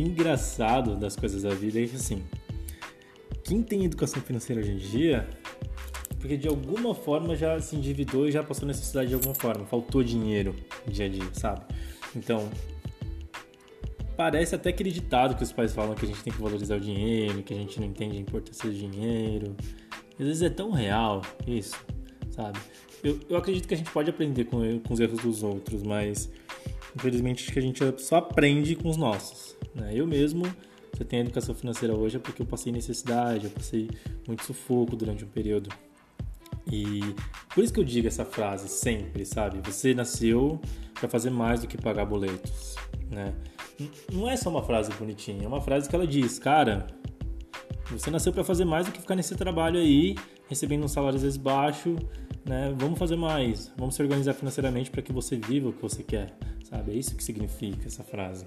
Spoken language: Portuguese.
engraçado das coisas da vida é que assim, quem tem educação financeira hoje em dia, porque de alguma forma já se endividou e já passou necessidade de alguma forma, faltou dinheiro dia a dia, sabe? Então, parece até acreditado que os pais falam que a gente tem que valorizar o dinheiro, que a gente não entende a importância do dinheiro. Às vezes é tão real isso, sabe? Eu, eu acredito que a gente pode aprender com, com os erros dos outros, mas infelizmente acho que a gente só aprende com os nossos. Né? Eu mesmo, se eu tenho educação financeira hoje, é porque eu passei necessidade, eu passei muito sufoco durante um período. E por isso que eu digo essa frase sempre, sabe? Você nasceu para fazer mais do que pagar boletos, né? Não é só uma frase bonitinha, é uma frase que ela diz, cara, você nasceu para fazer mais do que ficar nesse trabalho aí, recebendo um salário às vezes baixo, né? Vamos fazer mais, vamos se organizar financeiramente para que você viva o que você quer, sabe? É isso que significa essa frase.